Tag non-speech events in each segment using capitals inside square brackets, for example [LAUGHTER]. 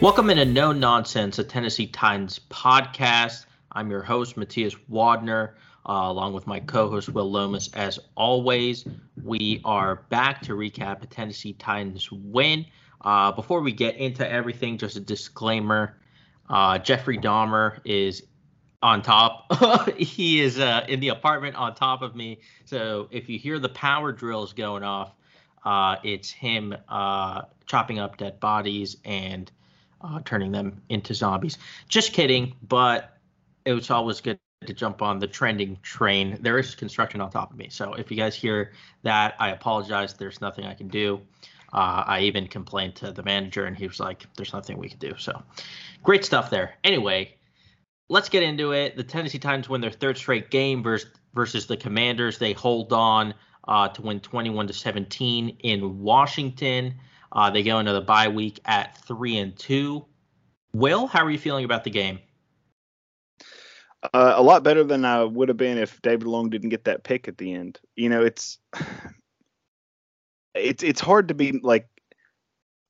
Welcome into No Nonsense, a Tennessee Titans podcast. I'm your host, Matthias Wadner, uh, along with my co host, Will Lomas. As always, we are back to recap a Tennessee Titans win. Uh, before we get into everything, just a disclaimer uh, Jeffrey Dahmer is on top. [LAUGHS] he is uh, in the apartment on top of me. So if you hear the power drills going off, uh, it's him uh, chopping up dead bodies and uh, turning them into zombies. Just kidding, but it was always good to jump on the trending train. There is construction on top of me, so if you guys hear that, I apologize. There's nothing I can do. Uh, I even complained to the manager, and he was like, "There's nothing we can do." So, great stuff there. Anyway, let's get into it. The Tennessee Titans win their third straight game versus versus the Commanders. They hold on uh, to win 21 to 17 in Washington. Uh, they go into the bye week at three and two. Will, how are you feeling about the game? Uh, a lot better than I would have been if David Long didn't get that pick at the end. You know, it's [SIGHS] it's it's hard to be like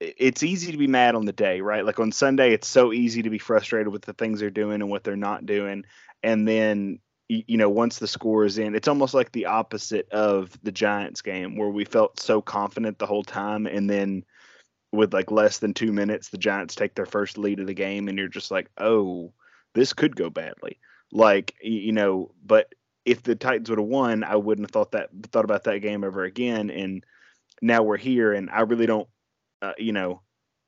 it's easy to be mad on the day, right? Like on Sunday, it's so easy to be frustrated with the things they're doing and what they're not doing, and then you know once the score is in, it's almost like the opposite of the Giants game where we felt so confident the whole time, and then with like less than two minutes, the Giants take their first lead of the game, and you're just like, oh, this could go badly. Like you know, but if the Titans would have won, I wouldn't have thought that thought about that game ever again. And now we're here, and I really don't, uh, you know,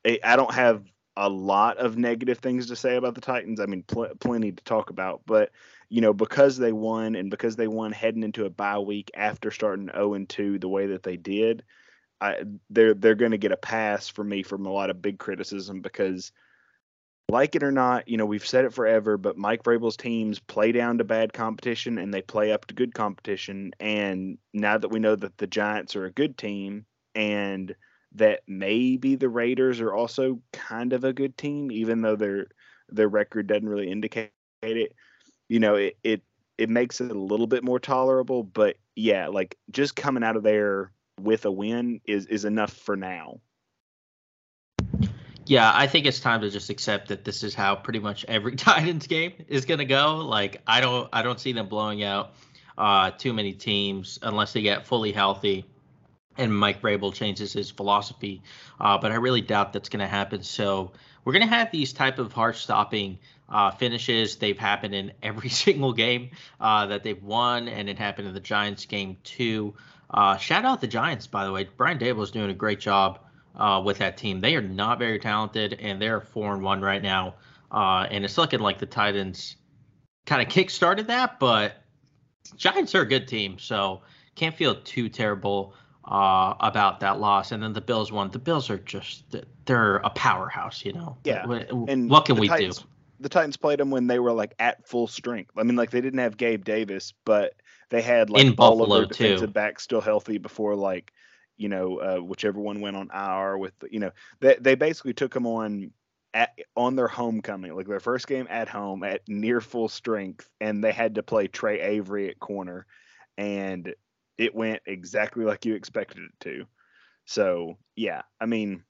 I don't have a lot of negative things to say about the Titans. I mean, pl- plenty to talk about, but you know, because they won and because they won heading into a bye week after starting 0 and 2 the way that they did, I, they're they're going to get a pass from me from a lot of big criticism because, like it or not, you know we've said it forever, but Mike Vrabel's teams play down to bad competition and they play up to good competition. And now that we know that the Giants are a good team and that maybe the Raiders are also kind of a good team, even though their their record doesn't really indicate it. You know, it it it makes it a little bit more tolerable. But yeah, like just coming out of there with a win is is enough for now. Yeah, I think it's time to just accept that this is how pretty much every [LAUGHS] Titans game is going to go. Like I don't I don't see them blowing out uh, too many teams unless they get fully healthy and Mike Vrabel changes his philosophy. Uh, but I really doubt that's going to happen. So we're going to have these type of heart stopping uh, finishes. They've happened in every [LAUGHS] single game uh, that they've won, and it happened in the Giants game too. Uh, shout out the Giants, by the way. Brian Daboll is doing a great job uh, with that team. They are not very talented, and they're four and one right now. Uh, and it's looking like the Titans kind of kick-started that, but Giants are a good team, so can't feel too terrible uh, about that loss. And then the Bills won. The Bills are just they're a powerhouse, you know. Yeah. And what can we Titans, do? The Titans played them when they were like at full strength. I mean, like they didn't have Gabe Davis, but they had like in all Buffalo of their defensive too. backs still healthy before like you know uh, whichever one went on IR with you know they they basically took them on at, on their homecoming, like their first game at home at near full strength, and they had to play Tre Avery at corner, and it went exactly like you expected it to. So yeah, I mean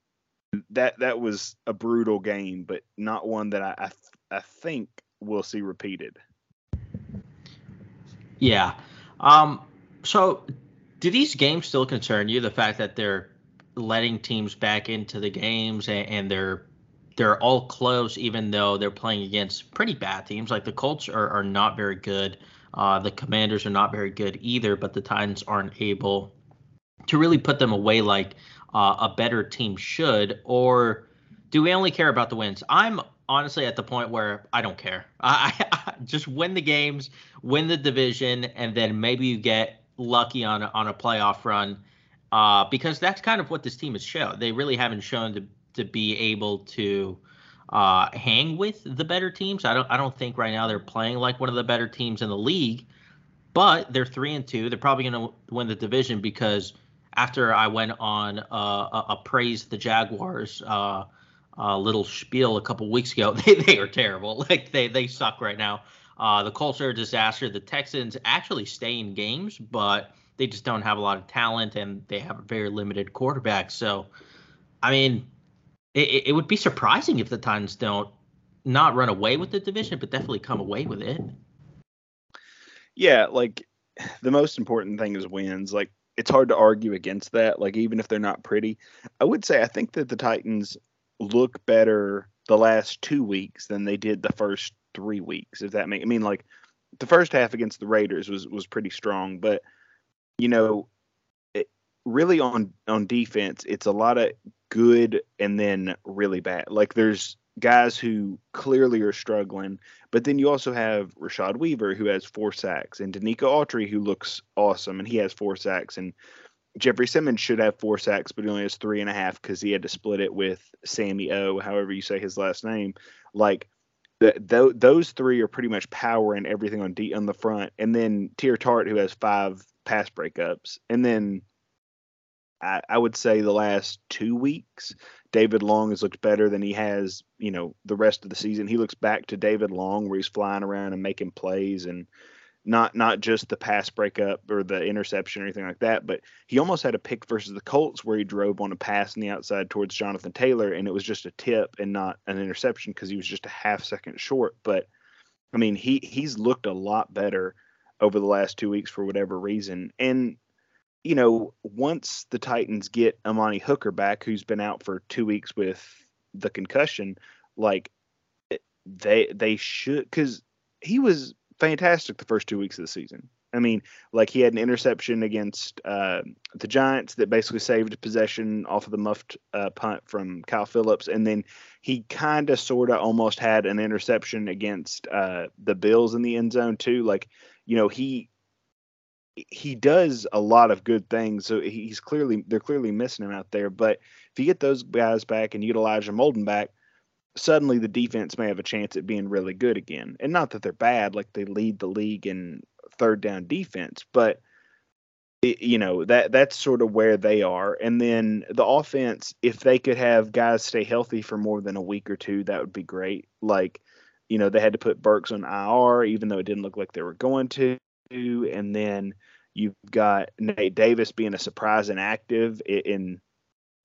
that that was a brutal game, but not one that I I, I think we'll see repeated. Yeah. Um. So, do these games still concern you? The fact that they're letting teams back into the games and, and they're they're all close, even though they're playing against pretty bad teams. Like the Colts are, are not very good. Uh, the Commanders are not very good either, but the Titans aren't able to really put them away like uh, a better team should. Or do we only care about the wins? I'm honestly at the point where I don't care. [LAUGHS] I, I just win the games, win the division, and then maybe you get lucky on a, on a playoff run. uh, because that's kind of what this team has shown. They really haven't shown to to be able to uh, hang with the better teams. I don't I don't think right now they're playing like one of the better teams in the league, but they're three and two. They're probably going to win the division because after I went on uh, a, a praise the Jaguars uh, little spiel a couple weeks ago, [LAUGHS] they they are terrible. [LAUGHS] Like they they suck right now. Uh, the Colts are a disaster. The Texans actually stay in games, but they just don't have a lot of talent and they have a very limited quarterback. So, I mean, it, it would be surprising if the Titans don't not run away with the division, but definitely come away with it. Yeah, like [SIGHS] the most important thing is wins. Like it's hard to argue against that. Like even if they're not pretty, I would say I think that the Titans look better the last two weeks than they did the first three weeks. If that makes, I mean like the first half against the Raiders was was pretty strong, but you know, it, really on on defense, it's a lot of good and then really bad. Like there's guys who clearly are struggling, but then you also have Rashad Weaver who has four sacks and Denico Autry who looks awesome and he has four sacks and Jeffrey Simmons should have four sacks, but he only has three and a half because he had to split it with Sammy O, however you say his last name. Like the, th- those three are pretty much powering everything on D on the front, and then Teair Tart who has five pass breakups, and then I, I, would say the last two weeks, David Long has looked better than he has, you know, the rest of the season. He looks back to David Long where he's flying around and making plays and not not just the pass breakup or the interception or anything like that, but he almost had a pick versus the Colts where he drove on a pass on the outside towards Jonathan Taylor and it was just a tip and not an interception because he was just a half second short. But I mean, he he's looked a lot better over the last two weeks for whatever reason. And you know, once the Titans get Amani Hooker back, who's been out for two weeks with the concussion, like they they should because he was fantastic the first two weeks of the season. I mean, like he had an interception against uh, the Giants that basically saved possession off of the muffed uh, punt from Kyle Phillips, and then he kind of, sort of, almost had an interception against uh, the Bills in the end zone too. Like, you know, he he does a lot of good things. So he's clearly they're clearly missing him out there. But if you get those guys back and you get Elijah Molden back, suddenly the defense may have a chance at being really good again. And not that they're bad, like they lead the league in third down defense, but it, you know that that's sort of where they are. And then the offense, if they could have guys stay healthy for more than a week or two, that would be great. Like, you know, they had to put Burks on IR, even though it didn't look like they were going to and then you've got Nate Davis being a surprise and active in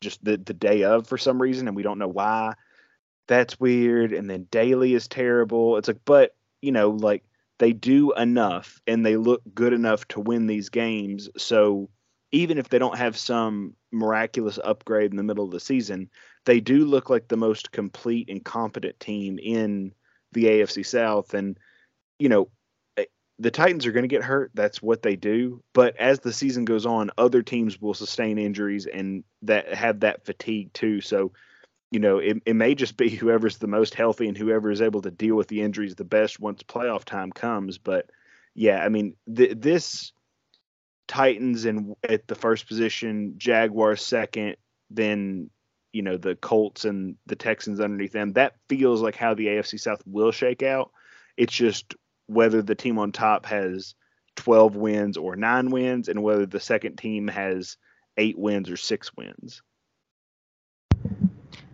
just the, the day of for some reason, and we don't know why. That's weird. And then Daly is terrible. It's like, but you know, like they do enough and they look good enough to win these games. So even if they don't have some miraculous upgrade in the middle of the season, they do look like the most complete and competent team in the AFC South. And, you know, the Titans are going to get hurt. That's what they do. But as the season goes on, other teams will sustain injuries and that have that fatigue too. So, you know, it, it may just be [LAUGHS] whoever's the most healthy and whoever is able to deal with the injuries the best once playoff time comes. But yeah, I mean, th- this Titans and at the first position, Jaguars second, then you know the Colts and the Texans underneath them. That feels like how the AFC South will shake out. It's just whether the team on top has 12 wins or nine wins, and whether the second team has eight wins or six wins.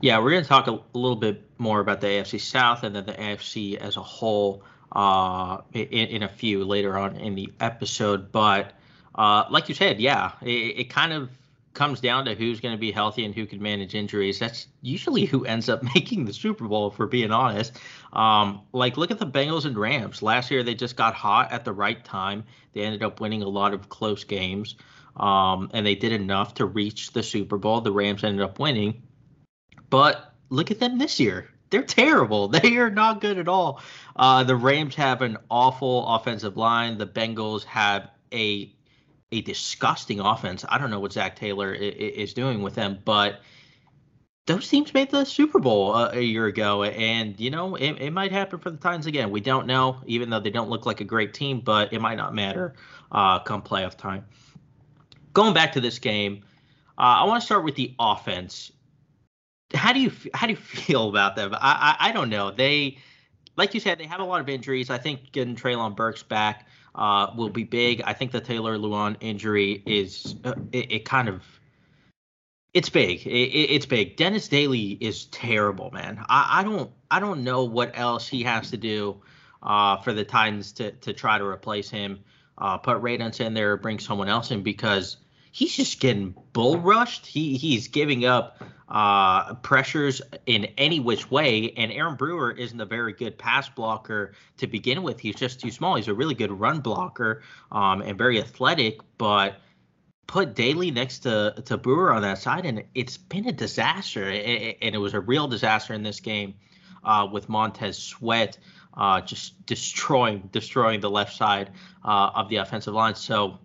Yeah, we're going to talk a, little bit more about the AFC South and then the AFC as a whole uh, in, in, a few later on in the episode. But uh, like you said, yeah, it, it kind of comes down to who's going to be healthy and who can manage injuries. That's usually who ends up [LAUGHS] making the Super Bowl, for being honest. Um, like, look at the Bengals and Rams. Last year, they just got hot at the right time. They ended up winning a lot of close games, um, and they did enough to reach the Super Bowl. The Rams ended up winning. But look at them this year. They're terrible. [LAUGHS] They are not good at all. Uh, the Rams have an awful offensive line. The Bengals have a a disgusting offense. I don't know what Zac Taylor is doing with them, but those teams made the Super Bowl a, year ago, and you know it, it, might happen for the Titans again. We don't know, even though they don't look like a great team, but it might not matter uh, come playoff time. Going back to this game, Uh, I want to start with the offense. How do you how do you [LAUGHS] feel about them? I, I, I don't know. They like you said they have a lot of injuries. I think getting Treylon Burks back uh, will be big. I think the Taylor Lewan injury is uh, it, it, kind of it's big. It, it's big. Dennis Daly is terrible, man. I, I don't I don't know what else he has to do uh, for the Titans to to try to replace him. Uh, put Radunz in there, bring someone else in because he's just getting bull rushed. He he's giving up uh, pressures in any which way. And Aaron Brewer isn't a very good pass blocker to begin with. He's just too small. He's a really good run blocker um, and very athletic, but put Daly next to to Brewer on that side, and it's been a disaster. It, and it was a real disaster in this game uh, with Montez Sweat. Uh, just destroying destroying the left side uh, of the offensive line. So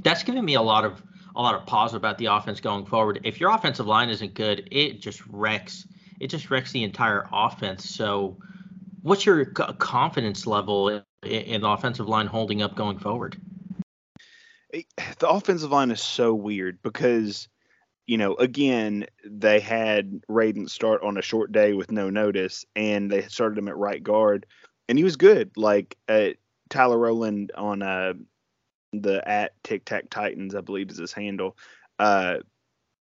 that's giving me a lot of a lot of positive about the offense going forward. If your offensive line isn't good, it just wrecks. It just wrecks the entire offense. So, what's your confidence level in, the offensive line holding up going forward? The offensive line is so weird because, you know, again, they had Raiden start on a short day with no notice, and they started him at right guard, and he was good. Like uh, Tyler Rowland on uh, the at Tic Tac Titans, I believe is his handle. Uh,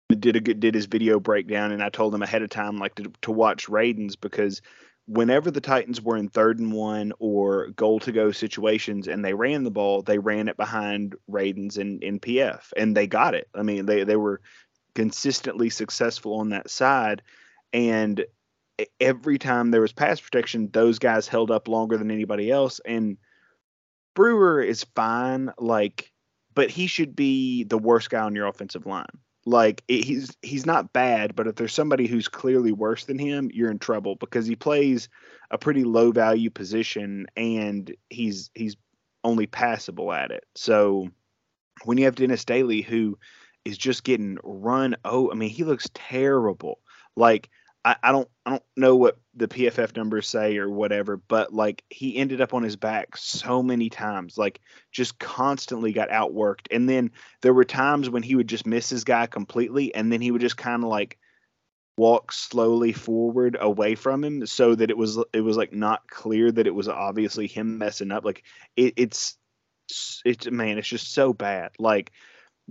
did a good did his video breakdown, and I told him ahead of time like to, to watch Radunz because whenever the Titans were in third and one or goal to go situations and they ran the ball, they ran it behind Radunz and in PF, and they got it. I mean, they they were consistently successful on that side, and every time there was pass protection, those guys held up longer than anybody else, and Brewer is fine, like, but he should be the worst guy on your offensive line. Like it, he's he's not bad, but if there's somebody who's clearly worse than him, you're in trouble because he plays a pretty low value position and he's he's only passable at it. So when you have Dennis Daly who is just getting run oh, I mean he looks terrible. Like I, I don't I don't know what the PFF numbers say or whatever, but like he ended up on his back so many times, like just constantly got outworked. And then there were times when he would just miss his guy completely, and then he would just kind of like walk slowly forward away from him so that it was it was like not clear that it was obviously him messing up. Like it, it's it's man, it's just so bad. Like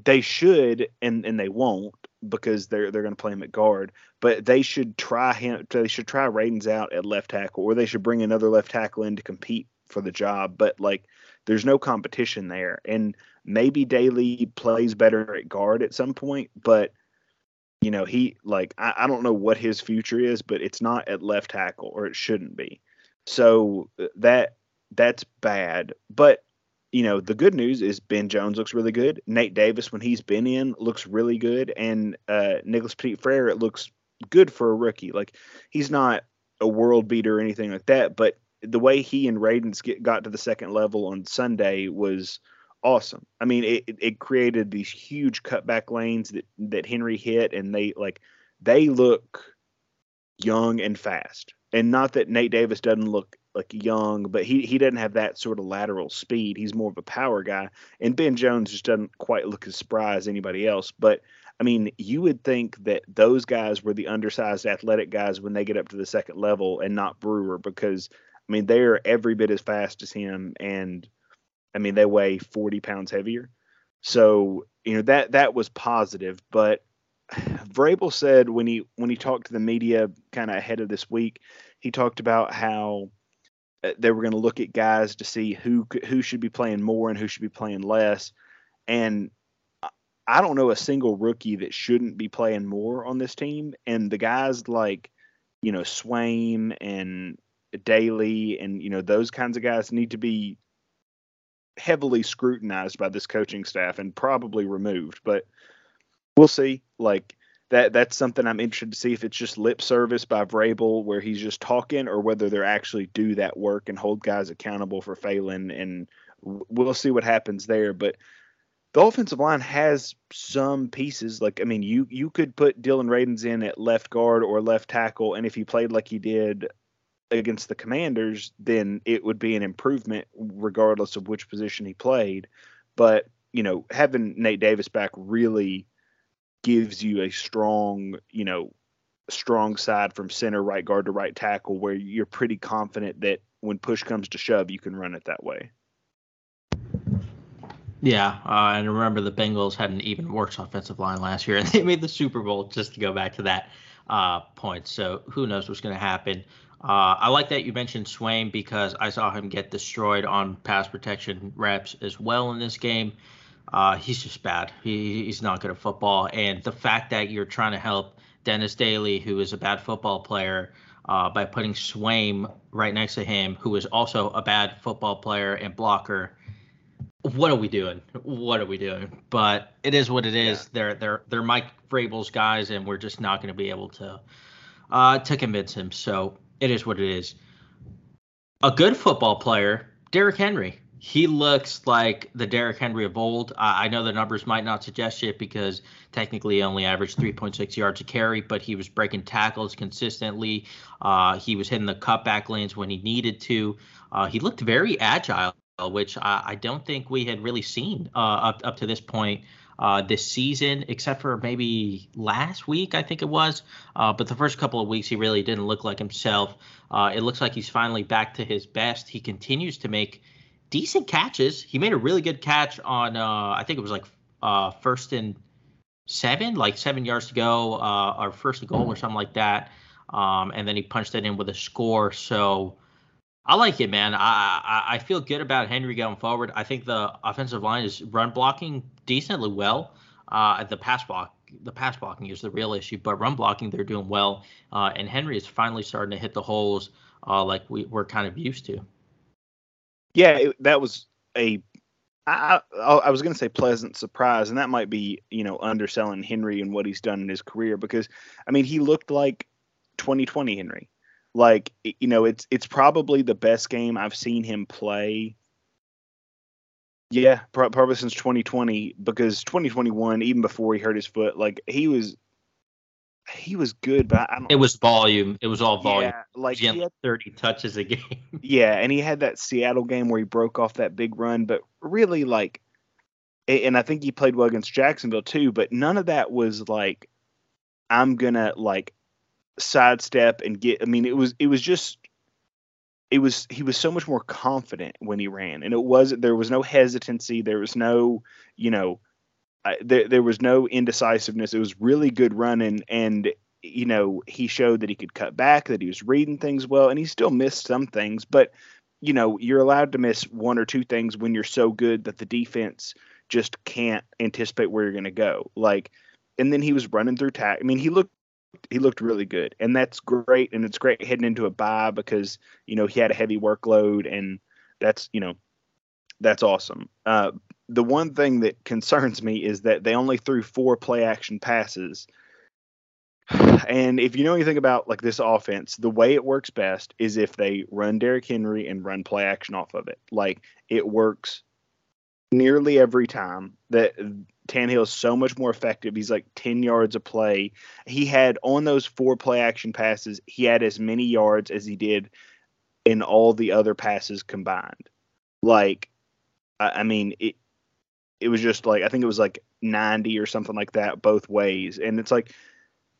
they should and and they won't because they're they're going to play him at guard. But they should try him. They should try Radunz out at left tackle, or they should bring another left tackle in to compete for the job. But like, there's no competition there, and maybe Daly plays better at guard at some point. But you know, he like I, I don't know what his future is, but it's not at left tackle, or it shouldn't be. So uh, that that's bad. But you know, the good news is Ben Jones looks really good. Nate Davis, when he's been in, looks really good, and uh, Nicholas Petit Frere, it looks good for a rookie. Like he's not a world beater or anything like that, but the way he and Radunz get got to the second level on Sunday was awesome. I mean, it, it created these huge cutback lanes that that Henry hit, and they like they look young and fast. And not that Nate Davis doesn't look like young, but he he doesn't have that sort of lateral speed. He's more of a power guy, and Ben Jones just doesn't quite look as spry as anybody else. But I mean, you would think that those guys were the undersized athletic guys when they get up to the second level, and not Brewer, because I mean they are every bit as fast as him, and I mean they weigh forty pounds heavier. So you know that that was positive, but Vrabel said when he when he talked to the media kind of ahead of this week, he talked about how uh, they were going to look at guys to see who who should be playing more and who should be playing less. And I don't know a single rookie that shouldn't be playing more on this team. And the guys like, you know, Swaim and Daly and you know those kinds of guys need to be heavily scrutinized by this coaching staff and probably removed. But we'll see. Like that that's something I'm interested to see if it's just lip service by Vrabel where he's just talking or whether they're actually do that work and hold guys accountable for failing and we'll see what happens there. But the offensive line has some pieces. Like I mean you you could put Dillon Radunz in at left guard or left tackle and if he played like he did against the Commanders then it would be an improvement regardless of which position he played. But you know having Nate Davis back really gives you a strong, you know, strong side from center, right guard to right tackle, where you're pretty confident that when push comes to shove, you can run it that way. Yeah, uh, and remember the Bengals had an even worse offensive line last year, and [LAUGHS] they made the Super Bowl. Just to go back to that uh, point, so who knows what's going to happen? Uh, I like that you mentioned Swaim because I saw him get destroyed on pass protection reps as well in this game. Uh, he's just bad. He, he's not good at football, and the fact that you're trying to help Dennis Daly, who is a bad football player, uh, by putting Swaim right next to him, who is also a bad football player and blocker what are we doing? What are we doing? But it is what it is. Yeah. They're they're they're Mike Vrabel's guys, and we're just not going to be able to uh, to convince him. So it is what it is. A good football player, Derrick Henry. He looks like the Derrick Henry of old. I know the numbers might not suggest it because technically he only averaged 3.6 yards a carry, but he was breaking tackles consistently. Uh, he was hitting the cutback lanes when he needed to. Uh, he looked very agile which I, I don't think we had really seen uh, up up to this point uh, this season, except for maybe last week, I think it was. Uh, but the first couple of weeks, he really didn't look like himself. Uh, it looks like he's finally back to his best. He continues to make decent catches. He made a really good catch on, uh, I think it was like uh, first and seven, like seven yards to go, or first and goal or something like that. Um, and then he punched it in with a score. So I like it, man. I, I, I feel good about Henry going forward. I think the offensive line is run blocking decently well. Uh, the pass block, the pass blocking is the real issue, but run blocking they're doing well. Uh, and Henry is finally starting to hit the holes uh, like we, we're kind of used to. Yeah, it, that was a. I, I was going to say pleasant surprise, and that might be you know underselling Henry and what he's done in his career because I mean he looked like 2020 Henry like you know it's it's probably the best game I've seen him play. Yeah, probably since 2020 because 2021 even before he hurt his foot like he was he was good but I don't It was volume. It was all volume. Yeah, like he had, he had 30 touches a game. [LAUGHS] yeah, and he had that Seattle game where he broke off that big run but really like and I think he played well against Jacksonville too, but none of that was like I'm gonna like sidestep and get. I mean, it was it was just it was he was so much more confident when he ran, and it was there was no hesitancy, there was no you know. There, there was no indecisiveness. It was really good running, and you know he showed that he could cut back, that he was reading things well, and he still missed some things. But you know you're allowed to miss one or two things when you're so good that the defense just can't anticipate where you're going to go. Like, and then he was running through tack. I mean, he looked he looked really good, and that's great. And it's great heading into a bye because you know he had a heavy workload, and that's you know that's awesome. Uh, the one thing that concerns me is that they only threw four play action passes. And if you know anything about like this offense, the way it works best is if they run Derrick Henry and run play action off of it. Like it works nearly every time. That Tannehill is so much more effective. He's like 10 yards a play. He had on those four play action passes, he had as many yards as he did in all the other passes combined. Like, I, I mean, it it was just like I think it was like 90 or something like that both ways. And it's like,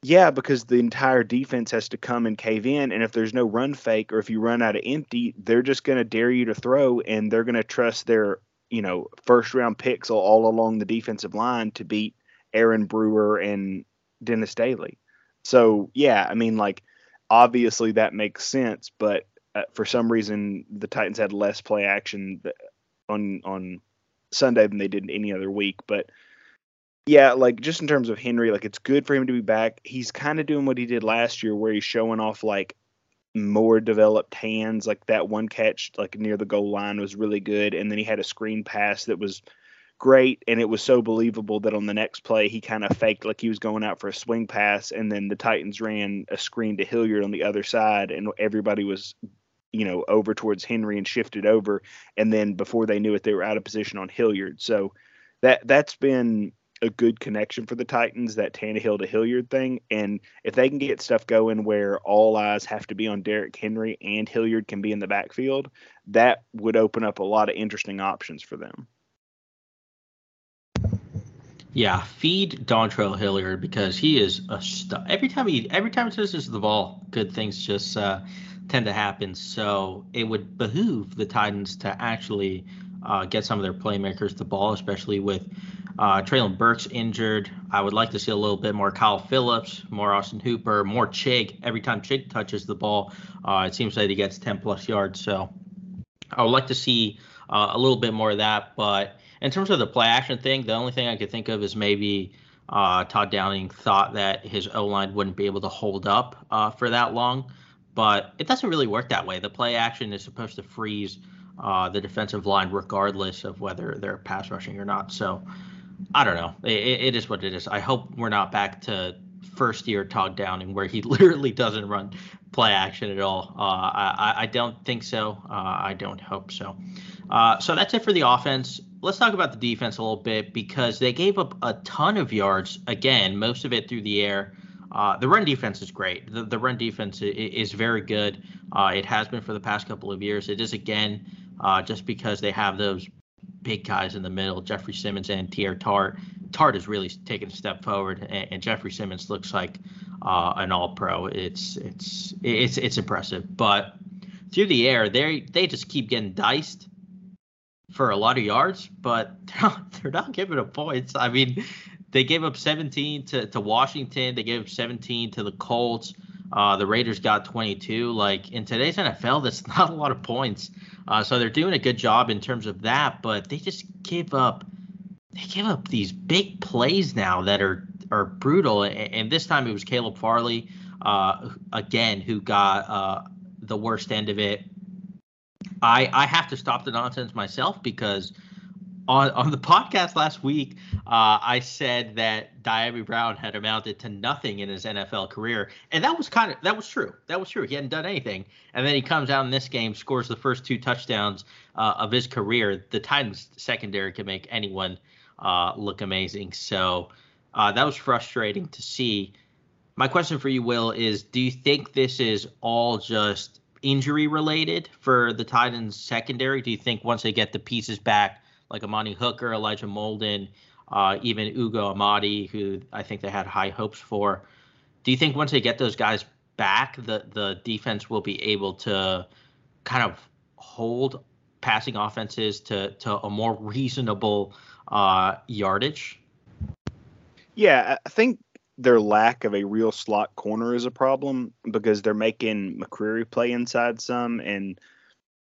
yeah, because the entire defense has to come and cave in. And if there's no run fake or if you run out of empty, they're just going to dare you to throw and they're going to trust their you know, first round picks all along the defensive line to beat Aaron Brewer and Dennis Daly. So, yeah, I mean, like, obviously that makes sense, but uh, for some reason the Titans had less play action on on Sunday than they did any other week. But yeah, like just in terms of Henry, like it's good for him to be back. He's kind of doing what he did last year, where he's showing off like more developed hands. Like that one catch, like near the goal line, was really good. And then he had a screen pass that was great. And it was so believable that on the next play, he kind of faked like he was going out for a swing pass. And then the Titans ran a screen to Hilliard on the other side, and everybody was, you know, over towards Henry and shifted over. And then before they knew it, they were out of position on Hilliard. So that that's been a good connection for the Titans, that Tannehill to Hilliard thing. And if they can get stuff going where all eyes have to be on Derrick Henry and Hilliard can be in the backfield, that would open up a lot of interesting options for them. Yeah, feed Dontrell Hilliard because he is a st- every time he every time he touches the ball, good things just uh, tend to happen. So it would behoove the Titans to actually uh, get some of their playmakers the ball, especially with uh, Treylon Burks injured. I would like to see a little bit more Kyle Phillips, more Austin Hooper, more Chig. Every time Chig touches the ball, uh, it seems like he gets 10 plus yards. So I would like to see uh, a little bit more of that. But in terms of the play action thing, the only thing I could think of is maybe uh, Todd Downing thought that his O line wouldn't be able to hold up uh, for that long. But it doesn't really work that way. The play action is supposed to freeze uh, the defensive line regardless of whether they're pass rushing or not. So I don't know. It, it is what it is. I hope we're not back to first year Todd Downing where he [LAUGHS] literally doesn't run play action at all. Uh, I, I don't think so. Uh, I don't hope so. Uh, so that's it for the offense. Let's talk about the defense a little bit because they gave up a ton of yards. Again, most of it through the air. Uh, the run defense is great. The, the run defense is, very good. Uh, it has been for the past couple of years. It is again uh, just because they have those big guys in the middle, Jeffrey Simmons and Teair Tart. Tart has really taken a step forward, and, and Jeffrey Simmons looks like uh, an All-Pro. It's it's it's it's impressive, but through the air, they they just keep getting diced for a lot of yards, but [LAUGHS] they're not, they're not giving up points. I mean, they gave up 17 to, to Washington. They gave up 17 to the Colts. Uh, the Raiders got 22. Like in today's NFL, that's [LAUGHS] not a lot of points. Uh, so they're doing a good job in terms of that, but they just give up. They give up these big plays now that are are brutal. And, and this time it was Caleb Farley, uh, again, who got uh, the worst end of it. I I have to stop the nonsense myself because on on the podcast last week, uh, I said that Dyami Brown had amounted to nothing in his NFL career, and that was kind of that was true. That was true. He hadn't done anything, and then he comes out in this game, scores the first two touchdowns uh, of his career. The Titans secondary can make anyone uh, look amazing. So uh, that was frustrating to see. My question for you, Will, is: Do you think this is all just injury related for the Titans secondary? Do you think once they get the pieces back? Like Amani Hooker, Elijah Molden, uh, even Ugo Amadi, who I think they had high hopes for. Do you think once they get those guys back, the the defense will be able to kind of hold passing offenses to to a more reasonable uh, yardage? Yeah, I think their lack of a real slot corner is a problem because they're making McCreary play inside some, and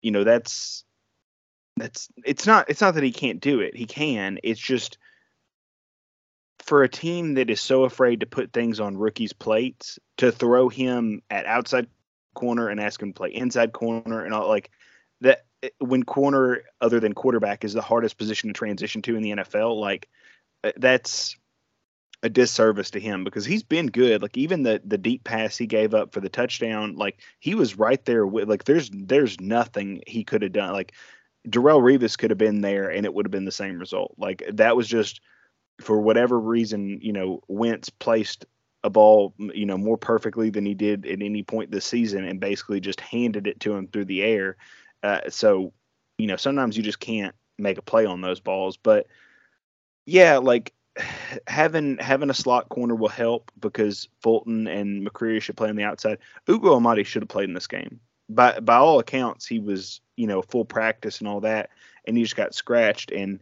you know that's that's it's not it's not that he can't do it. He can. It's just for a team that is so afraid to put things on rookies' plates to throw him at outside corner and ask him to play inside corner and all like that eh, when corner other than quarterback is the hardest position to transition to in the NFL like eh, that's a disservice to him because he's been good like even the the deep pass he gave up for the touchdown like he was right there with like there's there's nothing he could have done like Darrelle Revis could have been there and it would have been the same result. Like that was just for whatever reason, you know, Wentz placed a ball, you know, more perfectly than he did at any point this season and basically just handed it to him through the air. Uh, so, you know, sometimes you just can't make a play on those balls, but yeah, like [SIGHS] having having a slot corner will help because Fulton and McCreary should play on the outside. Ugo Amadi should have played in this game by by all accounts, he was you know full practice and all that, and he just got scratched. And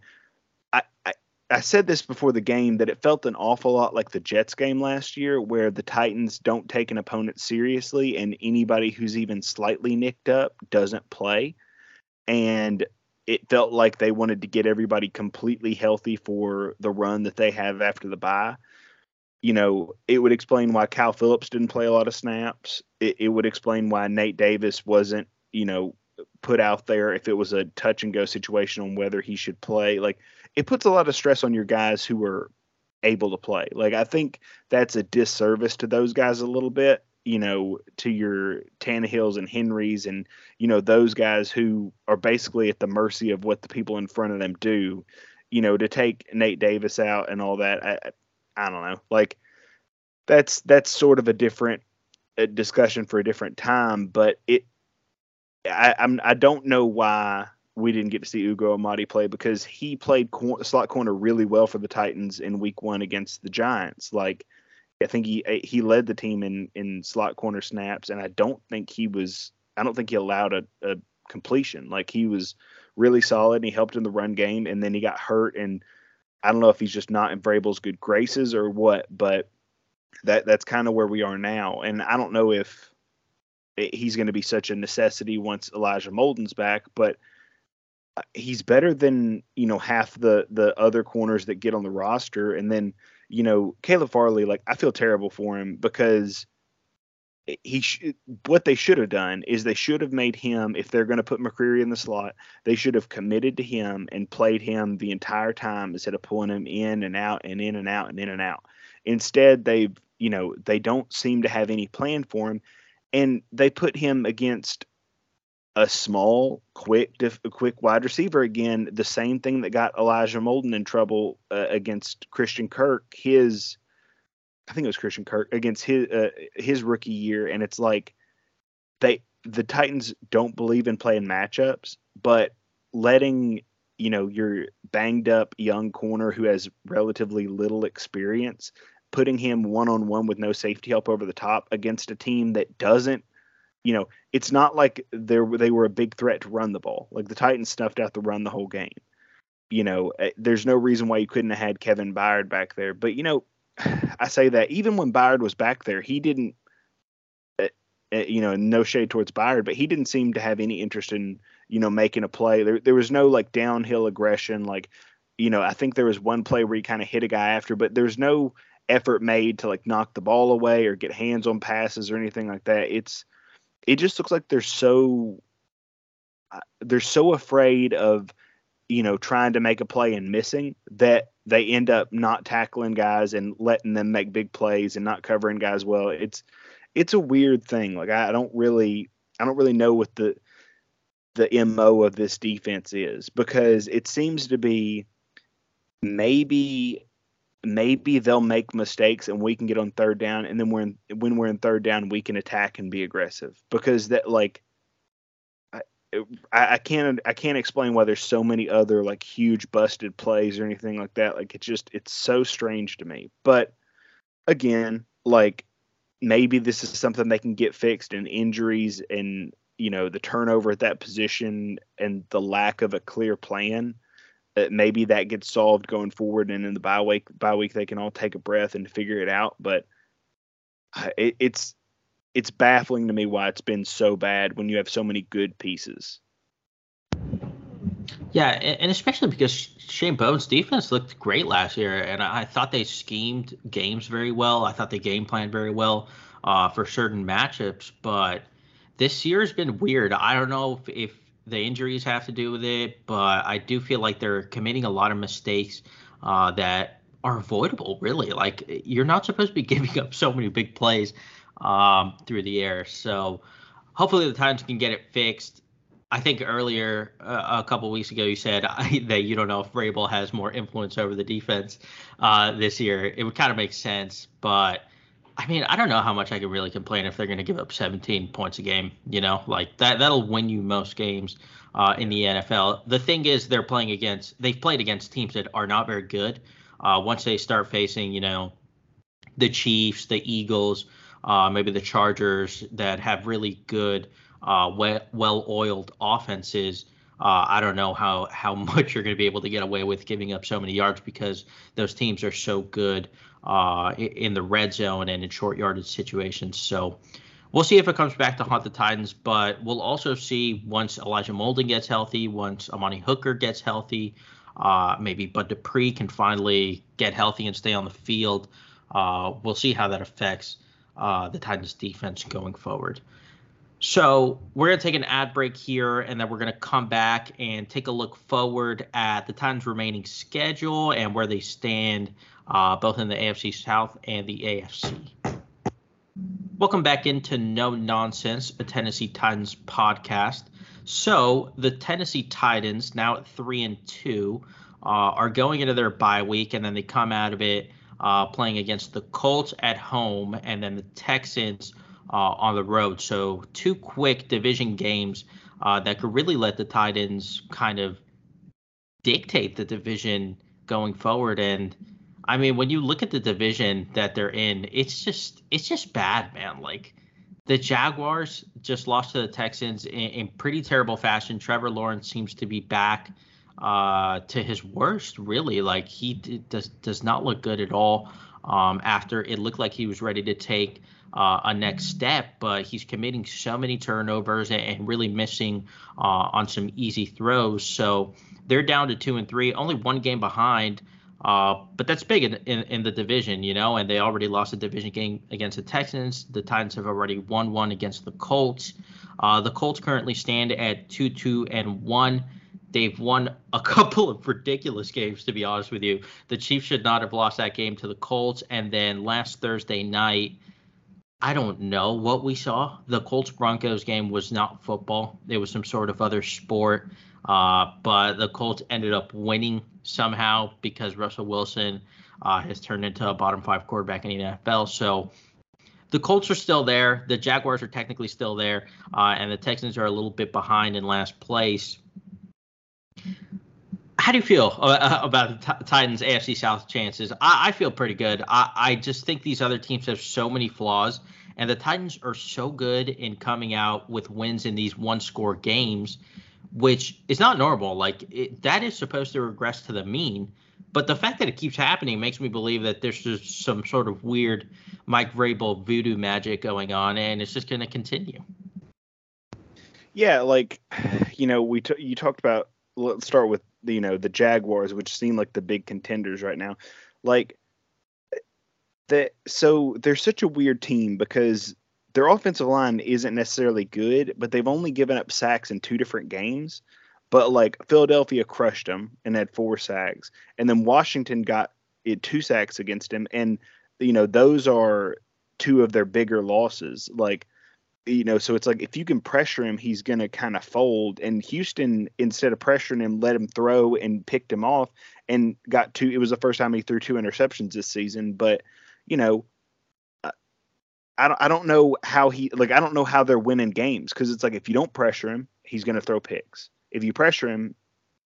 I, I I said this before the game that it felt an awful lot like the Jets game last year, where the Titans don't take an opponent seriously, and anybody who's even slightly nicked up doesn't play. And it felt like they wanted to get everybody completely healthy for the run that they have after the bye you know, it would explain why Cal Phillips didn't play a lot of snaps. It, it, would explain why Nate Davis wasn't, you know, put out there if it was a touch and go situation on whether he should play. Like, it puts a lot of stress on your guys who are able to play. Like, I think that's a disservice to those guys a little bit, you know, to your Tannehills and Henrys and, you know, those guys who are basically at the mercy of what the people in front of them do. You know, to take Nate Davis out and all that. I, I don't know. Like that's that's sort of a different a discussion for a different time. But it, I, I'm I don't know why we didn't get to see Ugo Amadi play because he played cor- slot corner really well for the Titans in Week One against the Giants. Like, I think he eh, he led the team in in slot corner snaps, and I don't think he was. I don't think he allowed a, a completion. Like he was really solid, and he helped in the run game, and then he got hurt, and I don't know if he's just not in Vrabel's good graces or what, but that that's kind of where we are now, and I don't know if he's going to be such a necessity once Elijah Molden's back, but uh, he's better than you know half the the other corners that get on the roster. And then you know Caleb Farley like I feel terrible for him because he sh- what they should have done is they should have made him if they're going to put McCreary in the slot they should have committed to him and played him the entire time instead of pulling him in and out and in and out and in and out instead they've you know they don't seem to have any plan for him and they put him against a small, quick, diff, quick wide receiver again. The same thing that got Elijah Molden in trouble uh, against Christian Kirk. His, I think it was Christian Kirk against his uh, his rookie year, and it's like they the Titans don't believe in playing matchups, but letting you know your banged up young corner who has relatively little experience, putting him one on one with no safety help over the top against a team that doesn't you know, it's not like they they were a big threat to run the ball. Like the Titans snuffed out the run the whole game. You know, eh, there's no reason why you couldn't have had Kevin Byard back there. But you know, I say that even when Byard was back there, he didn't. Uh, you know, no shade towards Byard, but he didn't seem to have any interest in you know making a play. There there was no like downhill aggression. Like, you know, I think there was one play where he kind of hit a guy after, but there's no effort made to like knock the ball away or get hands on passes or anything like that. It's it just looks like they're so uh, they're so afraid of you know trying to make a play and missing that they end up not tackling guys and letting them make big plays and not covering guys well. It's it's a weird thing. Like i, don't really i don't really know what the the mo of this defense is because it seems to be maybe maybe they'll make mistakes and we can get on third down. And then we're in, when we're in third down we can attack and be aggressive because that like I, I can't I can't explain why there's so many other like huge busted plays or anything like that. Like it just it's so strange to me. But again like maybe this is something they can get fixed and injuries and you know the turnover at that position and the lack of a clear plan. That maybe that gets solved going forward, and in the bye week, bye week they can all take a breath and figure it out. But uh, it, it's it's baffling to me why it's been so bad when you have so many good pieces. Yeah, and especially because Shane Bowen's defense looked great last year, and I thought they schemed games very well. I thought they game planned very well uh, for certain matchups, but this year has been weird. I don't know if, if the injuries have to do with it, but I do feel like they're committing a lot of mistakes uh, that are avoidable. Really, like you're not supposed to be [LAUGHS] giving up so many big plays um, through the air. So hopefully the Titans can get it fixed. I think earlier uh, a couple weeks ago you said I, [LAUGHS] that you don't know if Vrabel has more influence over the defense uh, this year. It would kind of make sense, but I mean, I don't know how much I can really complain if they're going to give up 17 points a game. You know, like that that'll win you most games uh, in the NFL. The thing is, they're playing against they've played against teams that are not very good. Uh, once they start facing, you know, the Chiefs, the Eagles, uh, maybe the Chargers that have really good, uh, well oiled offenses. Uh, I don't know how how [LAUGHS] much you're going to be able to get away with giving up so many yards because those teams are so good uh, in the red zone and in short yardage situations. So we'll see if it comes back to haunt the Titans, but we'll also see once Elijah Molden gets healthy, once Amani Hooker gets healthy, uh, maybe Bud Dupree can finally get healthy and stay on the field. Uh, we'll see how that affects uh, the Titans defense going forward. So we're going to take an ad break here, and then we're going to come back and take a look forward at the Titans' remaining schedule and where they stand uh, both in the AFC South and the AFC. Welcome back into No Nonsense, a Tennessee Titans podcast. So the Tennessee Titans, now at three and two, uh, are going into their bye week, and then they come out of it uh, playing against the Colts at home, and then the Texans uh, on the road. So two quick division games uh, that could really let the Titans kind of dictate the division going forward. And I mean, when you look at the division that they're in, it's just it's just bad, man. Like the Jaguars just lost to the Texans in, in pretty terrible fashion. Trevor Lawrence seems to be back uh, to his worst, really. Like he d- does does not look good at all. Um, after it looked like he was ready to take uh, a next step, but he's committing so many turnovers and, and really missing uh, on some easy throws. So they're down to two and three, only one game behind. Uh, but that's big in, in, in, the division, you know, and they already lost a division game against the Texans. The Titans have already won one against the Colts. Uh, the Colts currently stand at 2 2 and 1. They've won a [LAUGHS] couple of ridiculous games, to be honest with you. The Chiefs should not have lost that game to the Colts. And then last Thursday night, I don't know what we saw. The Colts Broncos game was not football, it was some sort of other sport. Uh, but the Colts ended up winning somehow because Russell Wilson uh, has turned into a bottom five quarterback in the NFL. So the Colts are still there. The Jaguars are technically still there. Uh, and the Texans are a little bit behind in last place. How do you feel uh, about the Titans' AFC South chances? I, I feel pretty good. I, I just think these other teams have so many flaws, and the Titans are so good in coming out with wins in these one score games which is not normal. Like it, that is supposed to regress to the mean. But the fact that it keeps happening makes me believe that there's just some sort of weird Mike Vrabel voodoo magic going on, and it's just going to continue. Yeah, like [SIGHS] you know, we t- you talked about. Let's start with you know the Jaguars, which seem like the big contenders right now. Like that, so they're such a weird team because their offensive line isn't necessarily good, but they've only given up sacks in two different games. But like Philadelphia crushed them and had four sacks, and then Washington got it two sacks against him, and you know those are two of their bigger losses. Like you know, so it's like if you can pressure him, he's going to kind of fold. And Houston, instead of pressuring him, let him throw and picked him off and got two. It was the first time he threw two interceptions this season. But, you know, uh, I don't I don't know how he like I don't know how they're winning games because it's like if you don't pressure him, he's going to throw picks. If you pressure him,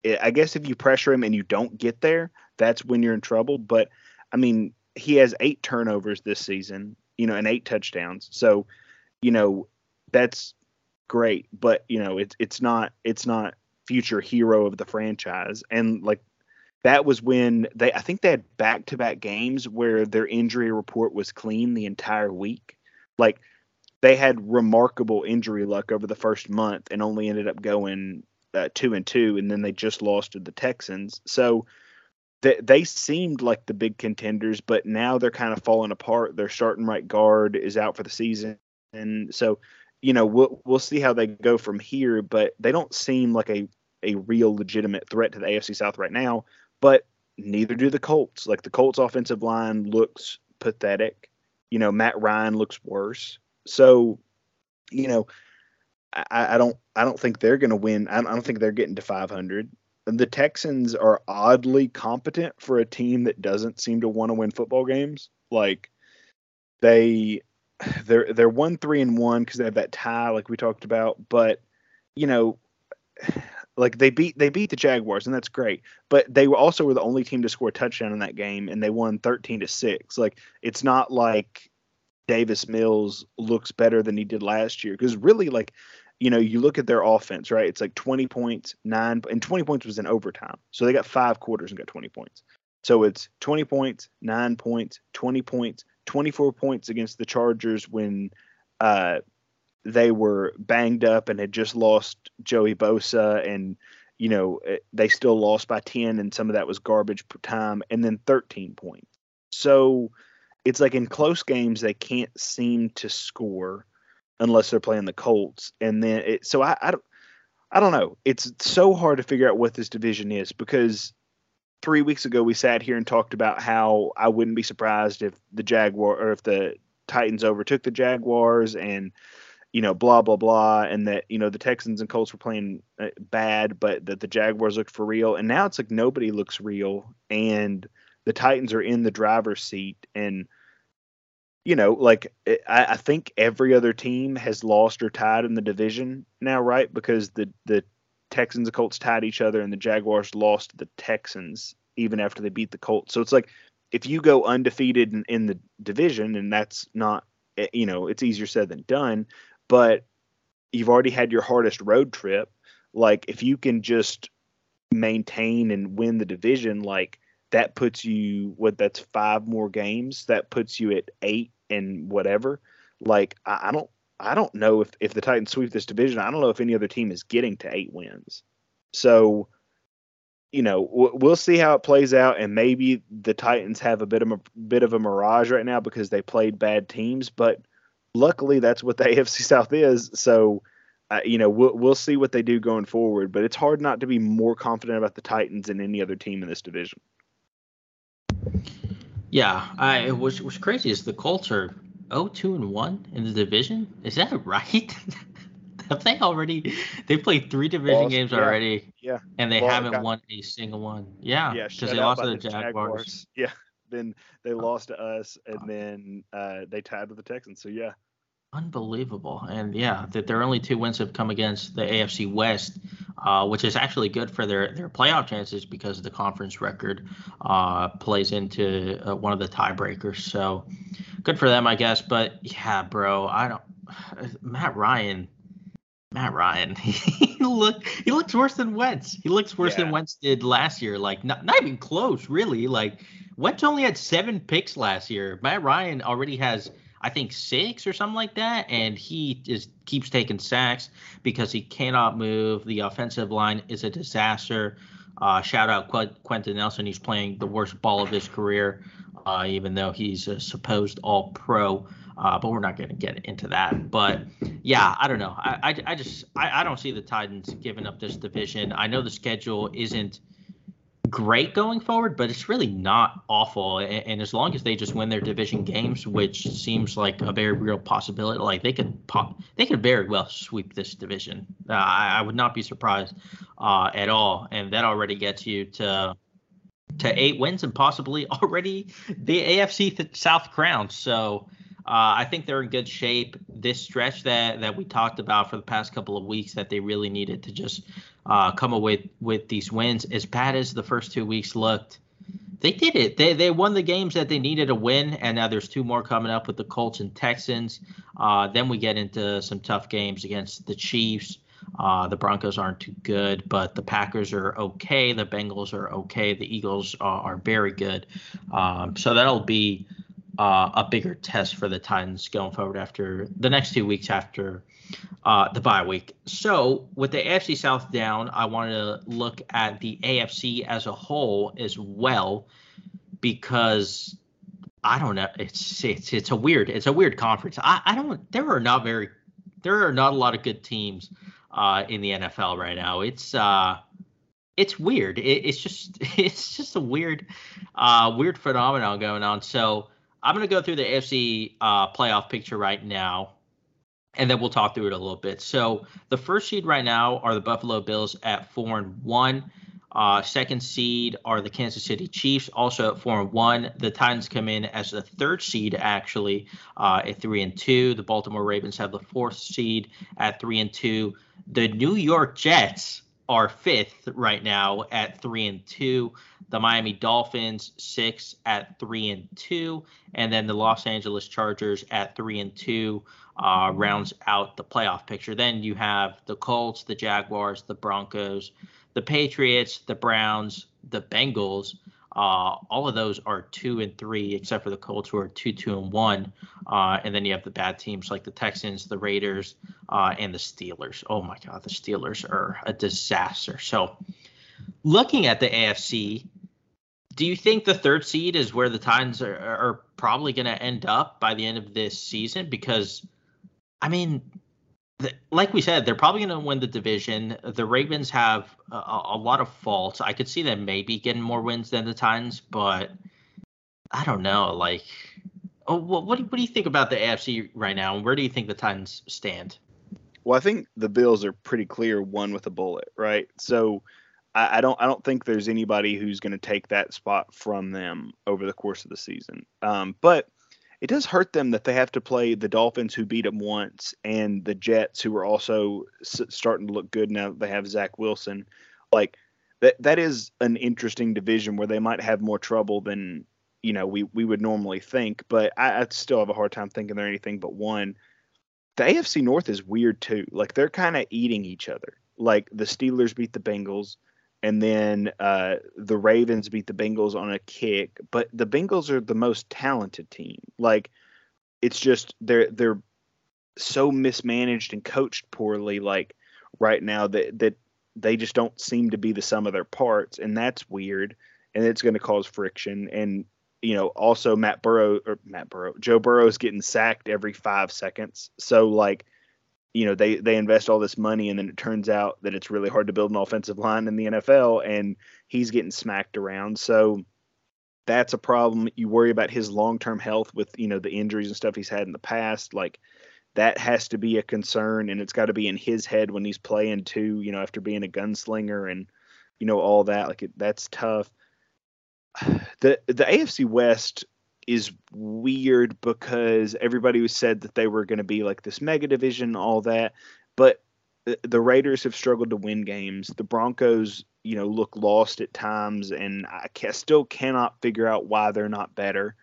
eh, I guess if you pressure him and you don't get there, that's when you're in trouble. But I mean, he has eight turnovers this season, you know, and eight touchdowns. So, you know, that's great, but you know, it's it's not it's not future hero of the franchise. And like that was when they I think they had back to back games where their injury report was clean the entire week. Like they had remarkable injury luck over the first month and only ended up going uh, two and two, and then they just lost to the Texans. So they they seemed like the big contenders, but now they're kind of falling apart. Their starting right guard is out for the season, and so you know we'll we'll see how they go from here. But they don't seem like a a real legitimate threat to the AFC South right now. But neither do the Colts. Like the Colts offensive line looks pathetic you know, Matt Ryan looks worse. So, you know, I, I don't I don't think they're going to win. I don't, I don't think they're getting to 500. The Texans are oddly competent for a team that doesn't seem to want to win football games. Like they they're they're one three and one because they have that tie like we talked about. But you know, like they beat they beat the Jaguars and that's great. But they also were the only team to score a touchdown in that game and they won 13 to 6. Like it's not like Davis Mills looks better than he did last year cuz really like you know, you look at their offense, right? It's like 20 points, 9 and 20 points was in overtime. So they got 5 quarters and got 20 points. So it's 20 points, 9 points, 20 points, 24 points against the Chargers when uh they were banged up and had just lost Joey Bosa and you know eh, they still lost by 10 and some of that was garbage time and then 13 points. So it's like in close games they can't seem to score unless they're playing the Colts and then it so I I don't I don't know. It's so hard to figure out what this division is because 3 weeks ago we sat here and talked about how I wouldn't be surprised if the Jaguar or if the Titans overtook the Jaguars and you know, blah blah blah, and that you know the Texans and Colts were playing uh, bad, but that the Jaguars looked for real, and now it's like nobody looks real, and the Titans are in the driver's seat, and you know, like I, I think every other team has lost or tied in the division now, right? Because the the Texans and Colts tied each other, and the Jaguars lost the Texans even after they beat the Colts. So it's like if you go undefeated in, in the division, and that's not, eh, you know, it's easier said than done, but you've already had your hardest road trip. Like if you can just maintain and win the division, like that puts you what that's five more games. That puts you at eight and whatever. Like I, I don't I don't know if if the Titans sweep this division. I don't know if any other team is getting to eight wins. So you know we'll see how it plays out and maybe the titans have a bit of a bit of a mirage right now because they played bad teams but luckily that's what the [LAUGHS] afc south is so uh, you know we'll, we'll see what they do going forward but it's hard not to be more confident about the titans than any other team in this division yeah, I was was crazy is the Colts are 0-2 and 1 in the division. Is that right? [LAUGHS] Have they already they played three division lost, games yeah, already? Yeah. And they haven't got, won a single one. Yeah. Yeah, because they lost to the, Jaguars. Jaguars. [LAUGHS] Yeah. Then they lost to us and then uh, they tied with the Texans. So yeah. Unbelievable. And yeah, that their only two wins have come against the AFC West, uh, which is actually good for their, their playoff chances because the conference record uh, plays into uh, one of the tiebreakers. So good for them, I guess. But yeah, bro, I don't. Matt Ryan. Matt Ryan, [LAUGHS] he look he looks worse than Wentz. He looks worse yeah. than Wentz did last year. Like not not even close, really. Like Wentz only had seven picks last year. Matt Ryan already has I think six or something like that, and he just keeps taking sacks because he cannot move. The offensive line is a disaster. Uh, shout out Qu- Quenton Nelson. He's playing the worst ball of his career, even though he's a supposed All Pro. Uh, but we're not going to get into that. But yeah, I don't know. I, I, I just I, I don't see the Titans giving up this division. I know the schedule isn't great going forward, but it's really not awful. And, and, as long as they just win their division games, which seems like a very real possibility, like they could pop, they could very well sweep this division. Uh, I, I, would not be surprised uh, at all, and that already gets you to to eight wins and possibly [LAUGHS] already the AFC South crown. So. Uh, I think they're in good shape. This stretch that that we talked about for the past couple of weeks that they really needed to just uh, come away with these wins. As bad as the first two weeks looked, they did it. They they won the games that they needed to win, and now there's two more coming up with the Colts and Texans. Uh, then we get into some tough games against the Chiefs. Uh, the Broncos aren't too good, but the Packers are okay. The Bengals are okay. The Eagles are, are very good. Um, so that'll be uh, a bigger test for the Titans going forward after the next two weeks after uh, the bye week. So with the AFC South down, I want to look at the AFC as a whole as well because I don't know. It's it's it's a weird it's a weird conference. I, I don't. There are not very there are not a lot of good teams uh, in the NFL right now. It's uh it's weird. It, it's just [LAUGHS] it's just a weird uh weird phenomenon going on. So I'm gonna go through the AFC uh, playoff picture right now and then we'll talk through it a little bit. So the first seed right now are the Buffalo Bills at four and one. Uh, second seed are the Kansas City Chiefs, also at four and one. The Titans come in as the third seed, actually, uh, at three and two. The Baltimore Ravens have the fourth seed at three and two. The New York Jets are fifth right now at three and two. The Miami Dolphins six at three and two, and then the Los Angeles Chargers at three and two uh, rounds out the playoff picture. Then you have the Colts, the Jaguars, the Broncos, the Patriots, the Browns, the Bengals. Uh, all of those are two and three, except for the Colts, who are two, two and one. Uh, and then you have the bad teams like the Texans, the Raiders, uh, and the Steelers. Oh my God, the Steelers are a disaster. So, looking at the AFC, do you think the third seed is where the Titans are, are probably going to end up by the end of this season? Because I mean, like we said, they're probably going to win the division. The Ravens have a, a, lot of faults. I could see them maybe getting more wins than the Titans, but I don't know. Like, oh, what what do, what do you think about the AFC right now? And where do you think the Titans stand? Well, I think the Bills are pretty clear one with a bullet, right? So I, I don't I don't think there's anybody who's going to take that spot from them over the course of the season. Um, but it does hurt them that they have to play the Dolphins, who beat them once, and the Jets, who are also s- starting to look good now that they have Zach Wilson. Like that, that is an interesting division where they might have more trouble than you know we we would normally think. But I, I still have a hard time thinking they're anything but one. The AFC North is weird too. Like they're kind of eating each other. Like the Steelers beat the Bengals and then uh, the Ravens beat the Bengals on a kick. But the Bengals are the most talented team. Like it's just they're they're so mismanaged and coached poorly. Like right now that that they just don't seem to be the sum of their parts, and that's weird. And it's going to cause friction. And you know, also Matt Burrow or Matt Burrow, Joe Burrow is getting sacked every five seconds. So like you know they they invest all this money and then it turns out that it's really hard to build an offensive line in the NFL and he's getting smacked around. So that's a problem. You worry about his long-term health with you know the injuries and stuff he's had in the past. Like that has to be a concern and it's got to be in his head when he's playing too you know after being a gunslinger and you know all that. Like it, that's tough. [SIGHS] The the AFC West is weird because everybody was said that they were going to be like this mega division, all that. But the Raiders have struggled to win games. The Broncos, you know, look lost at times, and I still cannot figure out why they're not better.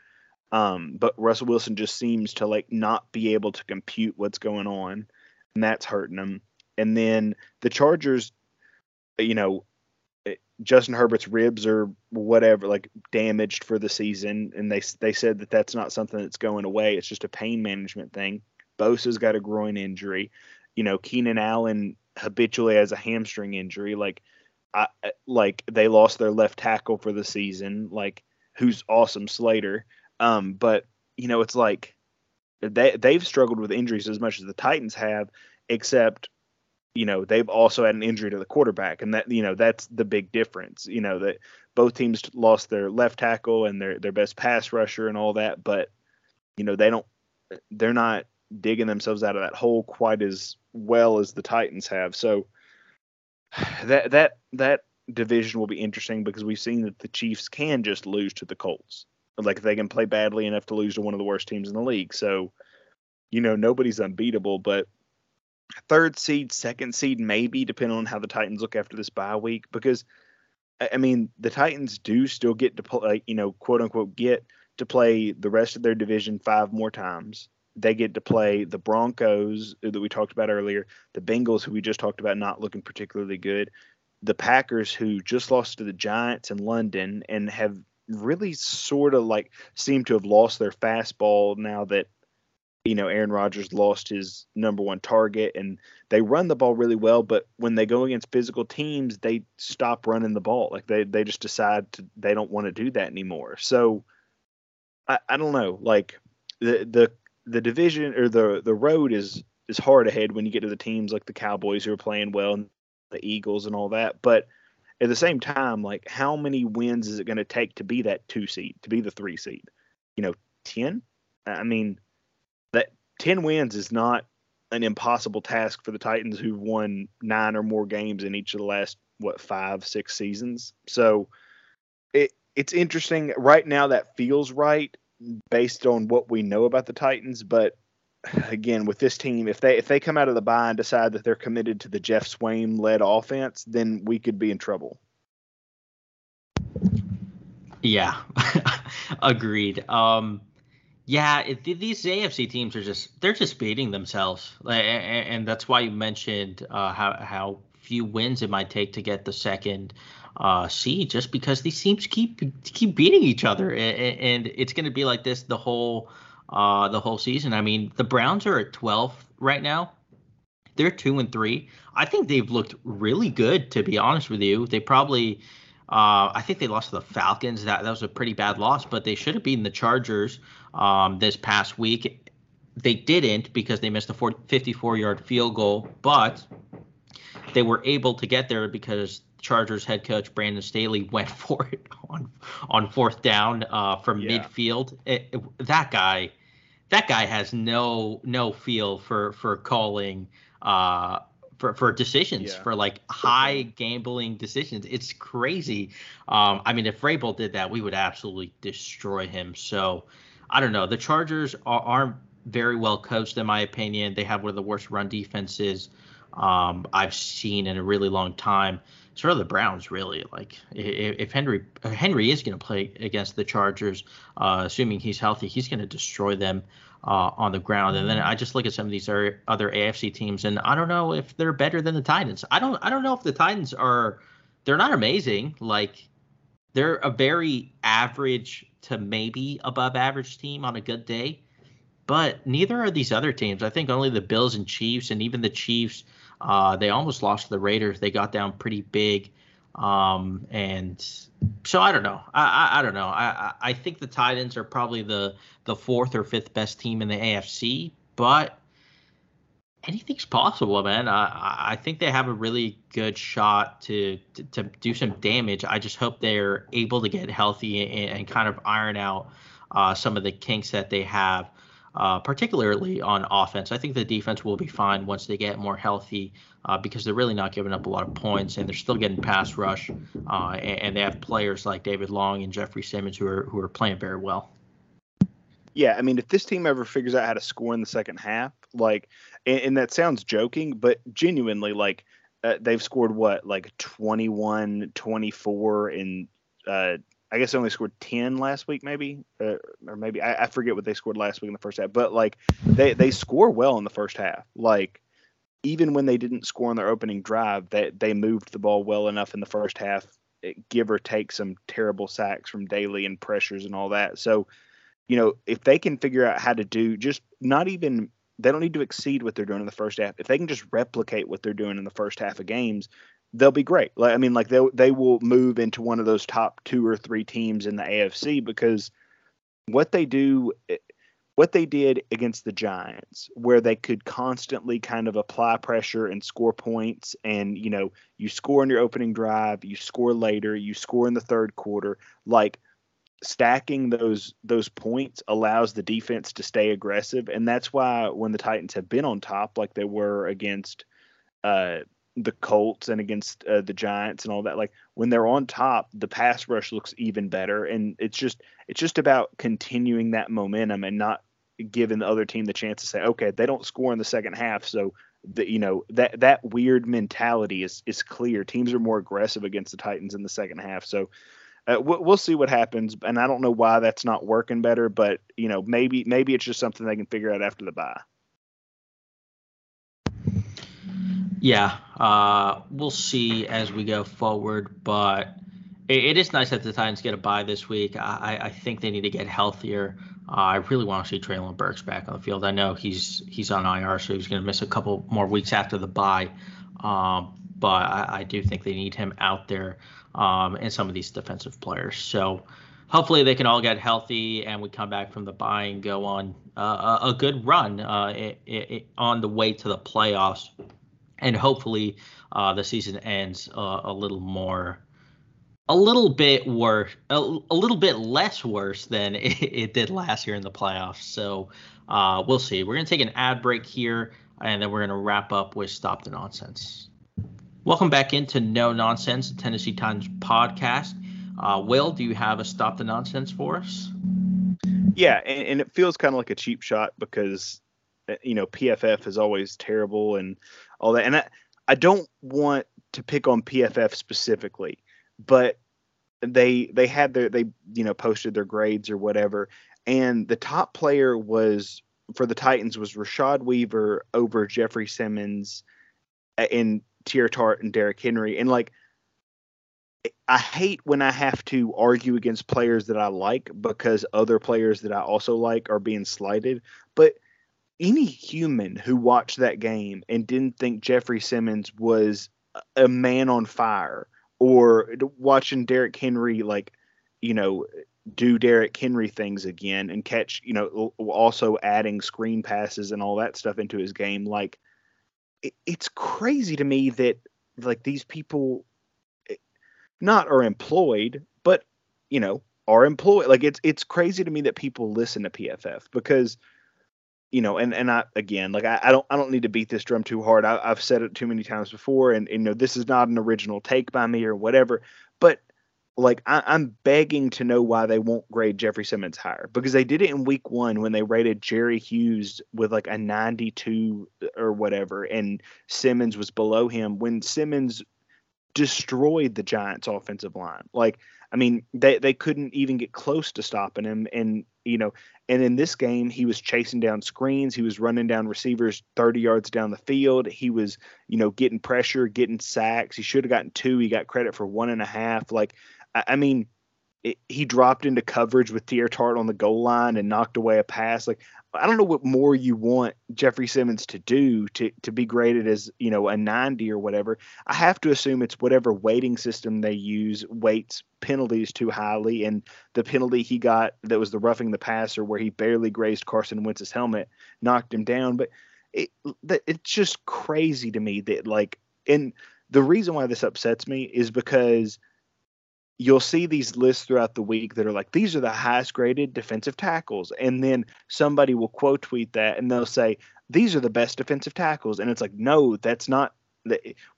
Um, but Russell Wilson just seems to like not be able to compute what's going on, and that's hurting them. And then the Chargers, you know, Justin Herbert's ribs are whatever like damaged for the season, and they they said that that's not something that's going away. It's just a pain management thing. Bosa's got a groin injury. You know, Keenan Allen habitually has a hamstring injury. Like, I like they lost their left tackle for the season. Like, who's awesome Slater. Um, but you know, it's like they they've struggled with injuries as much as the Titans have, except you know they've also had an injury to the quarterback and that you know that's the big difference you know that both teams lost their left tackle and their their best pass rusher and all that but you know they don't they're not digging themselves out of that hole quite as well as the Titans have. So [SIGHS] that that that division will be interesting because we've seen that the Chiefs can just lose to the Colts. Like if they can play badly enough to lose to one of the worst teams in the league. So you know nobody's unbeatable but third seed, second seed, maybe depending on how the Titans look after this bye week. Because I mean, the Titans do still get to play, you know, quote unquote, get to play the rest of their division five more times. They get to play the Broncos uh, that we talked about earlier, the Bengals, who we just talked about not looking particularly good, the Packers, who just lost to the Giants in London and have really sort of like seem to have lost their fastball now that you know, Aaron Rodgers lost his number one target and they run the ball really well, but when they go against physical teams, they stop running the ball. Like they, they just decide to, they don't want to do that anymore. So I, I don't know, like the, the, the division or the, the road is, is hard ahead when you get to the teams like the Cowboys who are playing well and the Eagles and all that. But at the same time, like how many wins is it going to take to be that two seed, to be the three seed? You know, 10? I mean, 10 wins is not an impossible task for the Titans who've won nine or more games in each of the last what five six seasons. So it it's interesting right now that feels right based on what we know about the Titans, but again with this team if they if they come out of the bye and decide that they're committed to the Jeff Swaim led offense, then we could be in trouble. Yeah. [LAUGHS] Agreed. Um yeah, it, these AFC teams are just they're just beating themselves, and, that's why you mentioned uh, how how few wins it might take to get the second uh, seed, just because these teams keep keep beating each other, and, and it's going to be like this the whole uh, the whole season. I mean, the Browns are at 12 right now. They're two and three. I think they've looked really good, to be honest with you. They probably uh, I think they lost to the Falcons. That that was a pretty bad loss, but they should have beaten the Chargers um, this past week. They didn't because they missed a 54-yard field goal, but they were able to get there because Chargers head coach Brandon Staley [LAUGHS] went for it on on fourth down uh, from yeah. midfield. It, it, that guy, that guy has no no feel for for calling uh, for for decisions yeah. for like high gambling decisions. It's crazy. Um, I mean, if Vrabel did that, we would absolutely destroy him. So I don't know. The Chargers are, aren't very well coached, in my opinion. They have one of the worst run defenses um, I've seen in a really long time. Sort of the Browns, really. Like, if, if Henry Henry is going to play against the Chargers, uh, assuming he's healthy, he's going to destroy them uh, on the ground. And then I just look at some of these other, other AFC teams, and I don't know if they're better than the Titans. I don't I don't know if the Titans are. They're not amazing. Like, they're a very average to maybe above average team on a good day. But neither are these other teams. I think only the Bills and Chiefs, and even the Chiefs, uh, they almost lost to the Raiders. They got down pretty big. Um, and so I don't know. I, I, I don't know. I, I think the Titans are probably the the fourth or fifth best team in the AFC, but anything's possible, man. I I think they have a really good shot to to, to do some damage. I just hope they're able to get healthy and, and kind of iron out uh, some of the kinks that they have uh, particularly on offense. I think the defense will be fine once they get more healthy uh, because they're really not giving up a lot of points and they're still getting pass rush. Uh, and, and, they have players like David Long and Jeffrey Simmons who are who are playing very well. Yeah, I mean, if this team ever figures out how to score in the second half, like, and, and that sounds joking, but genuinely, like, uh, they've scored what, like 21, 24 in uh, I guess they only scored ten last week, maybe, uh, or maybe I, I, forget what they scored last week in the first half. But like they they score well in the first half. Like even when they didn't score on their opening drive, they they moved the ball well enough in the first half, eh, give or take some terrible sacks from Daley and pressures and all that. So, you know, if they can figure out how to do just not even they don't need to exceed what they're doing in the first half. If they can just replicate what they're doing in the first half of games, they'll be great. Like I mean, like they they will move into one of those top two or three teams in the AFC because what they do, eh, what they did against the Giants, where they could constantly kind of apply pressure and score points, and you know, you score in your opening drive, you score later, you score in the third quarter, like stacking those those points allows the defense to stay aggressive and that's why when the Titans have been on top like they were against uh, the Colts and against uh, the Giants and all that like when they're on top the pass rush looks even better. And it's just it's just about continuing that momentum and not giving the other team the chance to say okay they don't score in the second half. So the, you know that that weird mentality is is clear. Teams are more aggressive against the Titans in the second half. So uh, we'll, see what happens. And I don't know why that's not working better but you know maybe maybe it's just something they can figure out after the bye Yeah, uh, we'll see as we go forward, but it, it is nice that the Titans get a bye this week. I, I think they need to get healthier. Uh, I really want to see Treylon Burks back on the field. I know he's he's on IR, so he's going to miss a couple more weeks after the bye. Um, but I, I, do think they need him out there um, and some of these defensive players. So hopefully they can all get healthy and we come back from the bye and go on uh, a, a, good run uh, it, it, on the way to the playoffs and hopefully uh, the season ends uh, a little more a little bit worse a, a little bit less worse than it, [LAUGHS] it, did last year in the playoffs. So uh, we'll see. We're going to take an ad break here and then we're going to wrap up with stop the nonsense. Welcome back into no nonsense the tennessee times podcast. Uh, will do you have a stop the nonsense for us? Yeah and, and it feels kind of like a cheap shot because uh, you know pff is always terrible and all that. And I, I don't want to pick on PFF specifically, but they they had their they you know posted their grades or whatever, and the top player was for the Titans was Rashad Weaver over Jeffrey Simmons uh, and Teair Tart and Derrick Henry, and like. I hate when I have to argue against players that I like because other players that I also like are being slighted. But any human who watched that game and didn't think Jeffrey Simmons was a man on fire or watching Derrick Henry like you know do Derrick Henry things again and catch you know also adding screen passes and all that stuff into his game like it, it's crazy to me that like these people eh, not are employed but you know are employed like it's it's crazy to me that people listen to PFF because you know, and and I again, like I, I don't I don't need to beat this drum too hard. I, have said it too many times before, and, and you know this is not an original take by me or whatever. But like I, am begging to know why they won't grade Jeffrey Simmons higher because they did it in week one when they rated Jerry Hughes with like a 92 or whatever, and Simmons was below him when Simmons destroyed the Giants' offensive line. Like, I mean, they they couldn't even get close to stopping him, and you know, and in this game, he was chasing down screens, he was running down receivers 30 yards down the field, he was you know getting pressure, getting sacks. He should have gotten two. He got credit for one and a half. Like I, I mean, it, he dropped into coverage with Teair Tart on the goal line and knocked away a pass. Like I don't know what more you want Jeffrey Simmons to do to to be graded as you know a 90 or whatever. I have to assume it's whatever weighting system they use weights penalties too highly, and the penalty he got that was the roughing the passer where he barely grazed Carson Wentz's helmet knocked him down. But it it's just crazy to me that like and the reason why this upsets me is because you'll see these lists throughout the week that are like these are the highest graded defensive tackles. And then somebody will quote tweet that and they'll say these are the best defensive tackles. And it's like no that's not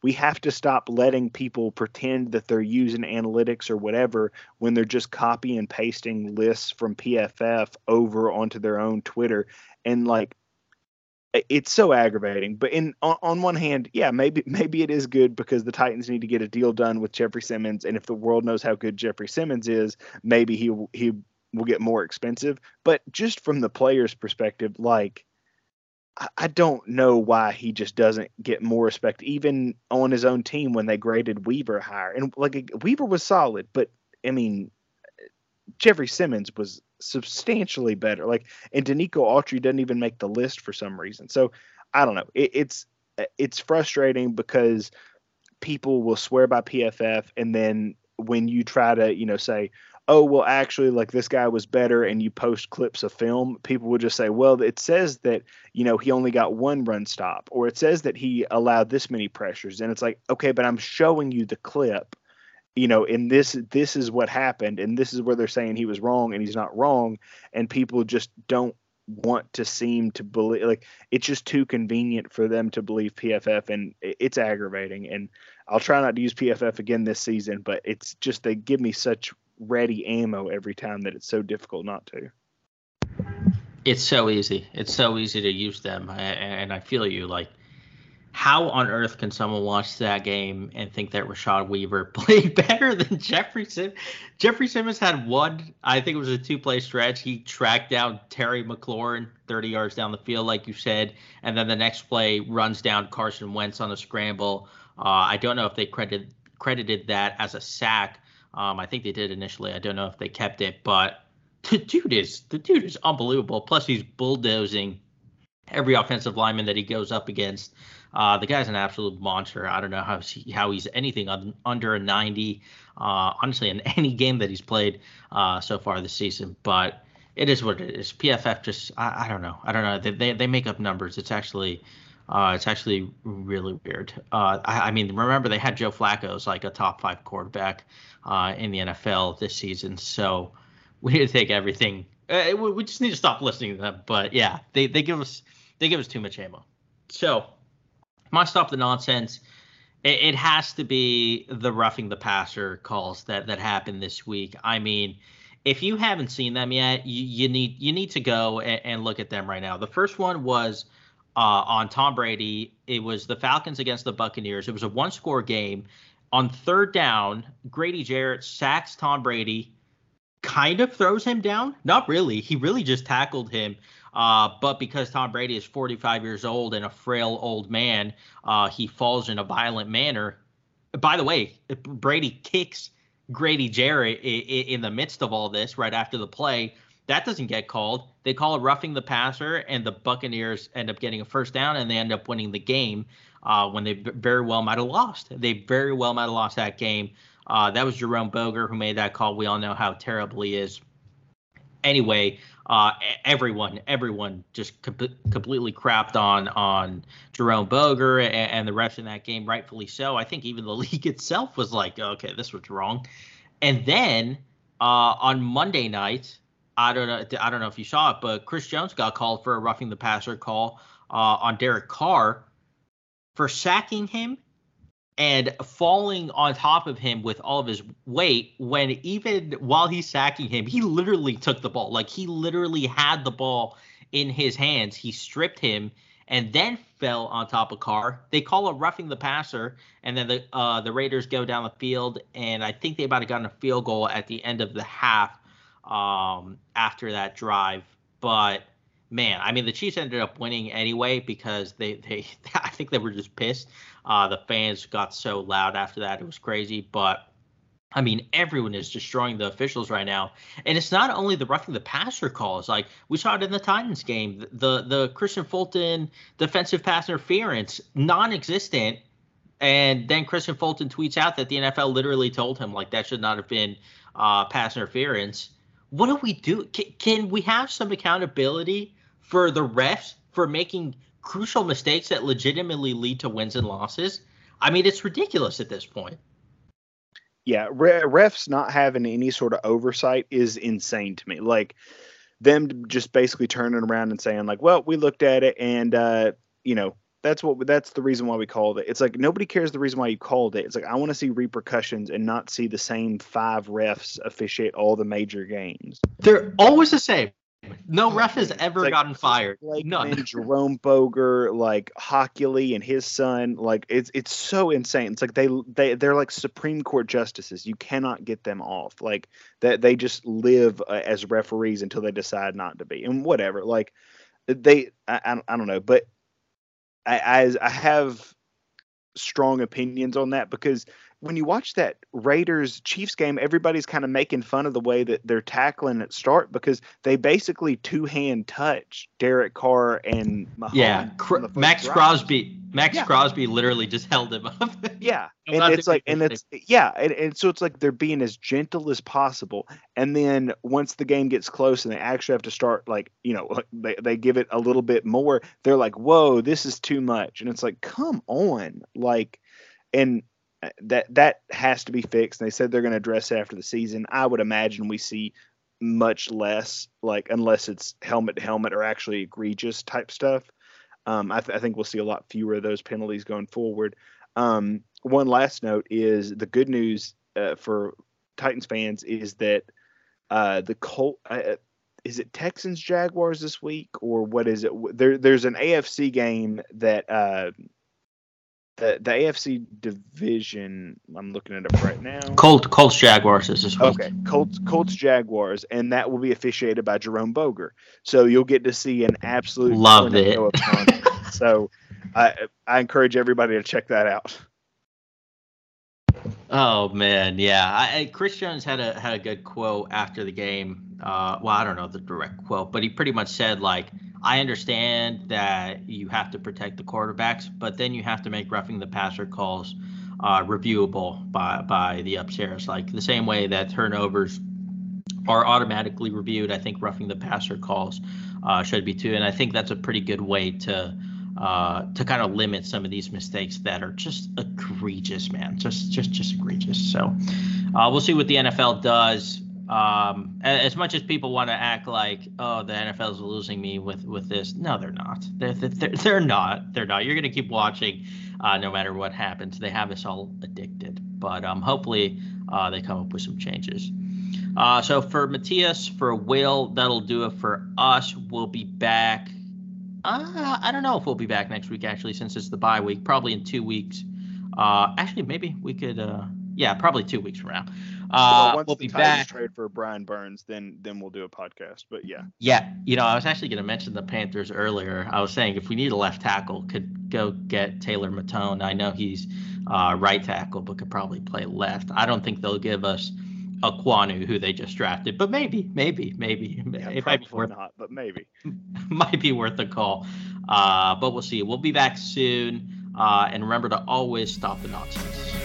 we have to stop letting people pretend that they're using analytics or whatever when they're just copy and pasting lists from PFF over onto their own Twitter. And like it's so aggravating. But in on, on, one hand, yeah, maybe maybe it is good because the Titans need to get a deal done with Jeffrey Simmons, and if the world knows how good Jeffrey Simmons is, maybe he he will get more expensive. But just from the player's perspective, like I, I don't know why he just doesn't get more respect, even on his own team when they graded Weaver higher. And like Weaver was solid, but I mean, Jeffrey Simmons was substantially better. Like, and Denico Autry doesn't even make the list for some reason. So I don't know. It, it's it's frustrating because people will swear by PFF, and then when you try to, you know, say, oh well actually like this guy was better and you post clips of film people will just say well it says that you know he only got one run stop or it says that he allowed this many pressures and it's like okay but i'm showing you the clip you know, and this this is what happened, and this is where they're saying he was wrong and he's not wrong, and people just don't want to seem to believe like it's just too convenient for them to believe PFF, and it's aggravating. And I'll try not to use PFF again this season, but it's just they give me such ready ammo every time that it's so difficult not to. It's so easy. It's so easy to use them, and I feel you like how on earth can someone watch that game and think that Rashad Weaver [LAUGHS] played better than Jeffrey Simmons? Jeffrey Simmons had one, I think it was a two play stretch. He tracked down Terry McLaurin 30 yards down the field, like you said. And then the next play runs down Carson Wentz on a scramble. Uh, I don't know if they credited, credited that as a sack. Um, I think they did initially. I don't know if they kept it, but the dude is the dude is unbelievable. Plus, he's bulldozing every offensive lineman that he goes up against. Uh, the guy's an absolute monster. I don't know how he, how he's anything un, under a 90. Uh, honestly, in [LAUGHS] any game that he's played uh, so far this season, but it is what it is. PFF just I, I don't know. I don't know. They, they, they make up numbers. It's actually uh, it's actually really weird. Uh, I, I, mean, remember they had Joe Flacco as like a top five quarterback uh, in the NFL this season, so [LAUGHS] we need to take everything. We, we just need to stop listening to them. But yeah, they, they give us they give us too much ammo. So my stop the nonsense. It, it has to be the roughing the passer calls that that happened this week. I mean, if you haven't seen them yet, you, you need you need to go and, and, look at them right now. The first one was uh, on Tom Brady. It was the Falcons against the Buccaneers. It was a one score game. On third down, Grady Jarrett sacks Tom Brady, kind of throws him down. Not really. He really just tackled him uh, but because Tom Brady is 45 years old and a frail old man, uh, he falls in a violent manner. By the way, Brady kicks Grady Jarrett in the midst of all this right after the play. That doesn't get called. They call it roughing the passer, and the Buccaneers end up getting a first down, and they end up winning the game uh, when they very well might have lost. They very well might have lost that game. Uh, that was Jerome Boger who made that call. We all know how terrible he is. Anyway, uh, everyone, everyone just com- completely crapped on on Jerome Boger and, and, the refs in that game, rightfully so. I think even the [LAUGHS] league itself was like, okay, this was wrong. And then uh, on Monday night, I don't know, I don't know if you saw it, but Chris Jones got called for a roughing the passer call uh, on Derek Carr for sacking him and falling on top of him with all of his weight when even while he's sacking him, he literally took the ball. Like he literally had the ball in his hands. He stripped him and then fell on top of Carr. They call it roughing the passer, and then the uh, the Raiders go down the field, and I think they might have gotten a field goal at the end of the half um, after that drive. But man, I mean, the Chiefs ended up winning anyway because they they [LAUGHS] I think they were just pissed. Uh, the fans got so loud after that; it was crazy. But I mean, everyone is destroying the officials right now, and it's not only the roughing the passer calls. Like we saw it in the Titans game, the the Kristian Fulton defensive pass interference, non-existent, and then Kristian Fulton tweets out that the NFL literally told him like that should not have been uh, pass interference. What do we do? Can, we have some accountability for the refs for making crucial mistakes that legitimately lead to wins and losses? I mean, it's ridiculous at this point yeah, refs not having any sort of oversight is insane to me. Like them just basically turning around and saying like, "Well, we looked at it and uh, you know, that's what that's the reason why we called it." It's like nobody cares the reason why you called it. It's like I want to see repercussions and not see the same five refs officiate all the major games. They're always the same. No ref has ever like, gotten fired. Like None. Jerome Boger, like Hochuli and his son, like it's it's so insane. It's like they they they're like Supreme Court justices. You cannot get them off. Like that they just live uh, as referees until they decide not to be. And whatever. Like they I I, I don't know, but I, I I have strong opinions on that because when you watch that Raiders Chiefs game, everybody's kind of making fun of the way that they're tackling at start because they basically two hand touch Derek Carr and Mahomes. Yeah, Cr- drive. Crosby. Maxx yeah. Crosby literally just [LAUGHS] held him up. yeah, [LAUGHS] and it's like, and it's yeah, and, and so it's like they're being as gentle as possible, and then once the game gets close and they actually have to start like you know they they give it a little bit more, they're like, whoa, this is too much, and it's like, come on, like, and uh, that that has to be fixed. And they said they're going to address it after the season. I would imagine we see much less, like unless it's helmet to helmet or actually egregious type stuff. Um, I, th- I, think we'll see a lot fewer of those penalties going forward. Um, one last note is the good news uh, for Titans fans is that uh, the Colt. Uh, is it Texans Jaguars this week or what is it? There, there's an AFC game that uh, the the AFC division. I'm looking at it up right now. Colt Colts Jaguars is this week. Okay, Colts Colts Jaguars, and that will be officiated by Jerome Boger. So you'll get to see an absolute love it. [LAUGHS] so I I encourage everybody to check that out. Oh man, yeah. I, Chris Jones had a had a good quote after the game. Uh, well, I don't know the direct quote, but he pretty much said like I understand that you have to protect the quarterbacks, but then you have to make roughing the passer calls uh, reviewable by by the upstairs, like the same way that turnovers are automatically reviewed. I think roughing the passer calls uh, should be too, and I think that's a pretty good way to uh, to kind of limit some of these mistakes that are just egregious, man, just just just egregious. So uh, we'll see what the NFL does um, as much as people want to act like, oh, the NFL is losing me with with this, no, they're not. They're they're, they're not. They're not. You're going to keep watching, uh, no matter what happens. They have us all addicted. But um, hopefully, uh, they come up with some changes. Uh, so for Matthias, for Will, that'll do it for us. We'll be back. Uh, I don't know if we'll be back next week actually, since it's the bye week. Probably in two weeks. Uh, actually, maybe we could. Uh, yeah, probably two weeks from now. Uh, well, we'll be back. Trade for Brian Burns, then then we'll do a podcast. But yeah. Yeah, you know, I was actually going to mention the Panthers earlier. I was saying if we need a left tackle, could go get Taylor Moton. I know he's uh, right tackle, but could probably play left. I don't think they'll give us Ekwonu, who they just drafted, but maybe, maybe, maybe yeah, it might be worth not, but maybe [LAUGHS] might be worth a call. Uh, but we'll see. We'll be back soon, uh, and remember to always stop the nonsense.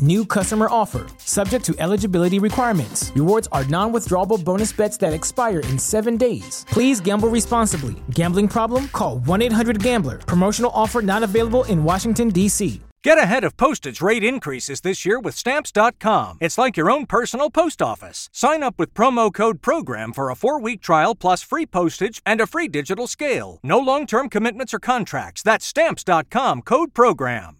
New customer offer, subject to eligibility requirements. Rewards are non withdrawable bonus bets that expire in seven days. Please gamble responsibly. Gambling problem? Call 1 800 Gambler. Promotional offer not available in Washington, D.C. Get ahead of postage rate increases this year with Stamps.com. It's like your own personal post office. Sign up with promo code PROGRAM for a four week trial plus free postage and a free digital scale. No long term commitments or contracts. That's Stamps.com code PROGRAM.